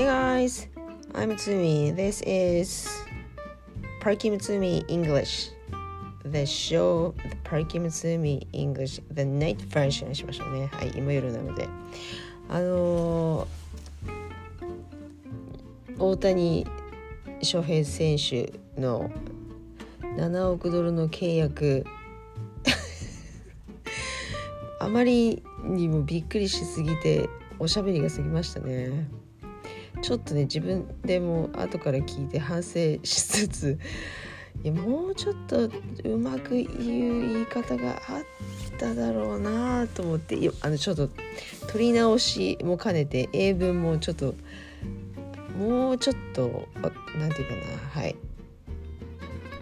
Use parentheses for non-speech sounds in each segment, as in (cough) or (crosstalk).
Hey guys, I'm Tsumi. This is Parky Mutsumi English. The show, the Parky Mutsumi English, the night version にしましょうね。はい、今夜なので。あのー、大谷翔平選手の7億ドルの契約あまりにもびっくりしすぎておしゃべりが過ぎましたねちょっとね自分でも後から聞いて反省しつつ (laughs) いやもうちょっとうまく言う言い方があっただろうなと思ってあのちょっと取り直しも兼ねて英文もちょっともうちょっと何て言うかなはい。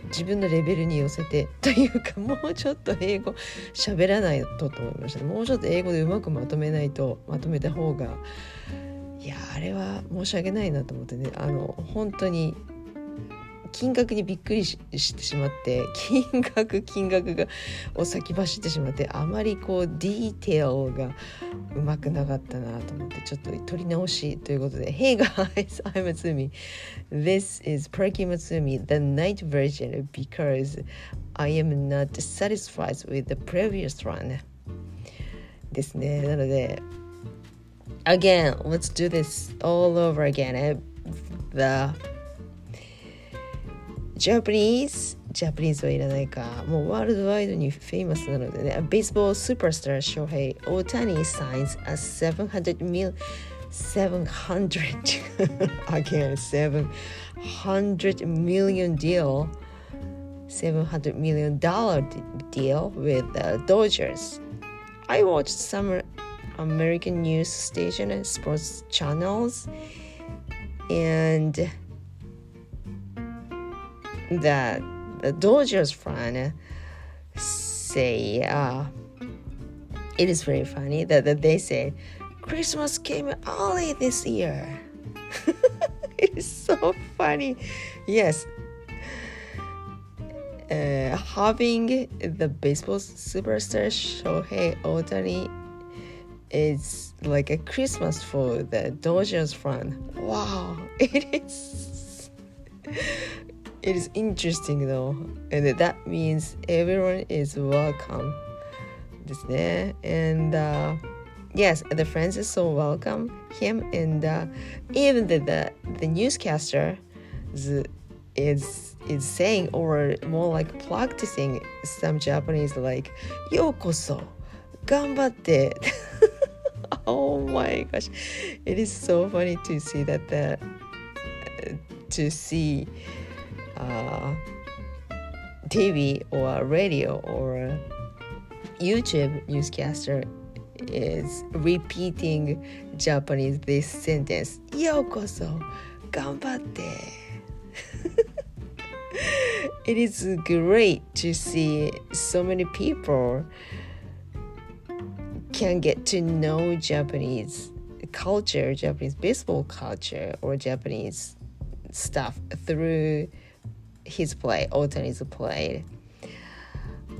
自分のレベルに寄せて (laughs) というかもうちょっと英語喋らないとと思いましたもうちょっと英語でうまくまとめないとまとめた方がいやあれは申し訳ないなと思ってねあの本当に金額にびっくりしてしまって金額金額がを先走ってしまってあまりこうディテールがうまくなかったなと思ってちょっと取り直しということで Hey guys, I'm Matsumi. This is Perky Matsumi the night version because I am not satisfied with the previous one ですね。なので Again, let's do this all over again the Japanese Japanese はいらないかもうワールドワイドにフェイマスなのでね Baseball superstar Shohei Otani signs a 700 mil 700 (laughs) again 700 million deal 700 million dollar deal with the Dodgers I watched some American news station and sports channels and that the Dodgers fan say uh, it is very funny that, that they say Christmas came early this year. (laughs) it is so funny. Yes. Uh, having the baseball superstar Shohei Otani is like a Christmas for the Dodgers fan. Wow, (laughs) it is it is interesting though and that means everyone is welcome ですね and uh, yes the friends is so welcome him and uh, even the, the the newscaster is, is is saying or more like practicing some Japanese like ようこそ頑張って (laughs) oh my gosh. It is so funny to see that the uh, to see uh, TV or radio or YouTube newscaster is repeating Japanese this sentence Yokoso ganbatte. (laughs) It is great to see so many people can get to know Japanese culture, Japanese baseball culture, or Japanese stuff through his play, Otani's play.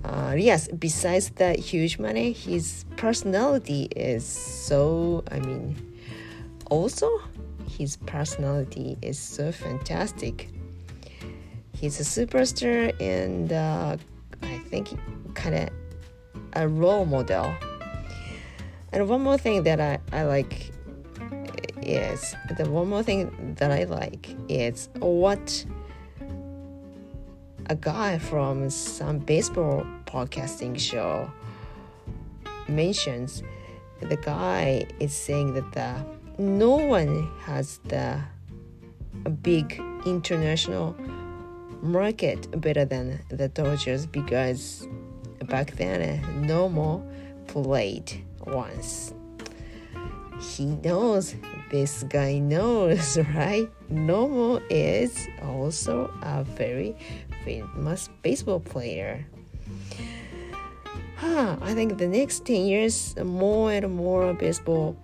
Uh, yes, besides that huge money, his personality is so, I mean, also his personality is so fantastic. He's a superstar and uh, I think kind of a role model. And one more thing that I, I like is the one more thing that I like is what a guy from some baseball podcasting show mentions. The guy is saying that the, no one has the big international market better than the Dodgers because back then no more played once. He knows this guy knows, (laughs) right? Nomo is also a very famous baseball player. Huh, I think the next 10 years, more and more baseball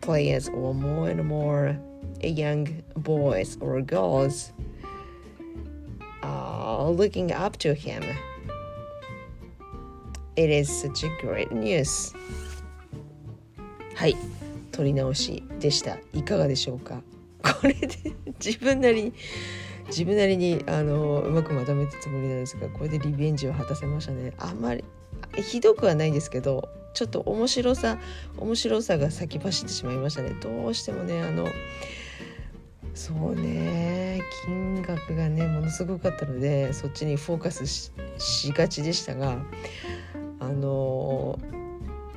players or more and more young boys or girls are looking up to him. It is such a great news. はい。撮り直しでした。いかがでしょうか？これで (laughs) 自分なりに自分なりにあのうまくまとめたつもりなんですがこれでリベンジを果たせましたね。あんまりひどくはないんですけどちょっと面白さ面白さが先走ってしまいましたね。どうしてもねあのそうね。金額がねものすごかったのでそっちにフォーカスしがちでしたがあの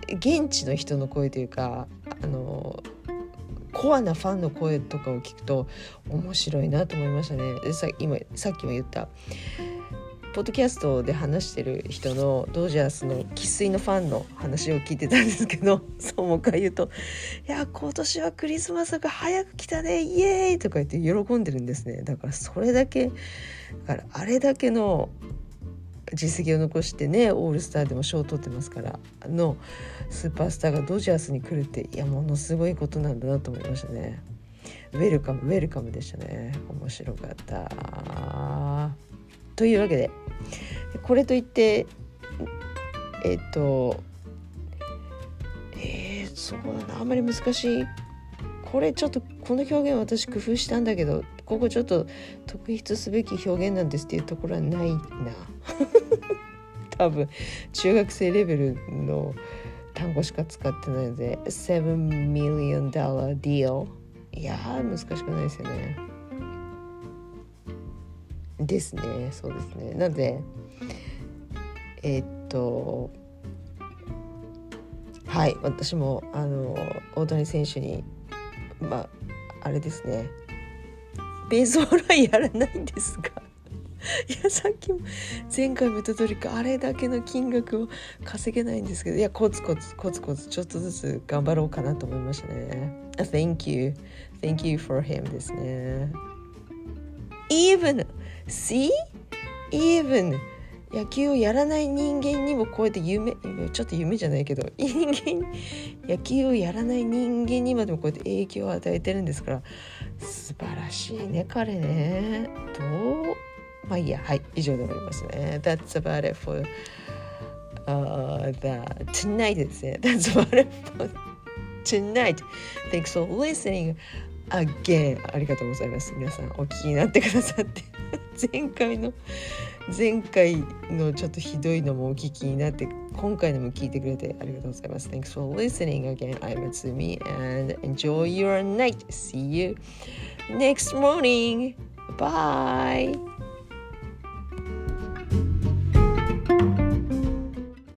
現地の人の声というかあのコアなファンの声とかを聞くと面白いなと思いましたね。でさ今さっきも言ったポッドキャストで話してる人のドジャースの生粋のファンの話を聞いてたんですけど (laughs) そうもう一回言うと「いや今年はクリスマスが早く来たねイエーイ!」とか言って喜んでるんですねだからそれだけだからあれだけの実績を残してねオールスターでも賞を取ってますからのスーパースターがドジャースに来るっていやものすごいことなんだなと思いましたね。ウェルカムウェルカムでしたね面白かった。というわけでこれといってえっ、とえー、そうだなあんまり難しいこれちょっとこの表現私工夫したんだけどここちょっと特筆すべき表現なんですっていうところはないな多分中学生レベルの単語しか使ってないので7 million dollar deal いや難しくないですよね。ですね。そうですね。なのでえー、っとはい。私もあの大谷選手にまああれですね。ベースボールはやらないんですが。(laughs) いやさっきも前回も言った通りかあれだけの金額を稼げないんですけどいやコツコツコツコツちょっとずつ頑張ろうかなと思いましたね。Thank you. Thank you for him ですね。Even See? Even 野球をやらない人間にもこうやって夢ちょっと夢じゃないけど人間 (laughs) 野球をやらない人間にまでもこうやって影響を与えてるんですから素晴らしいね彼ねどうまあいいやはい以上で終わりますね That's about it for、uh, the tonight ですね That's about it for tonight Thanks for listening again ありがとうございます皆さんお聞きになってくださって前回の前回のちょっとひどいのもお聞きになって今回のも聞いてくれてありがとうございます Thanks for listening again I'm Atsumi and enjoy your night see you next morning bye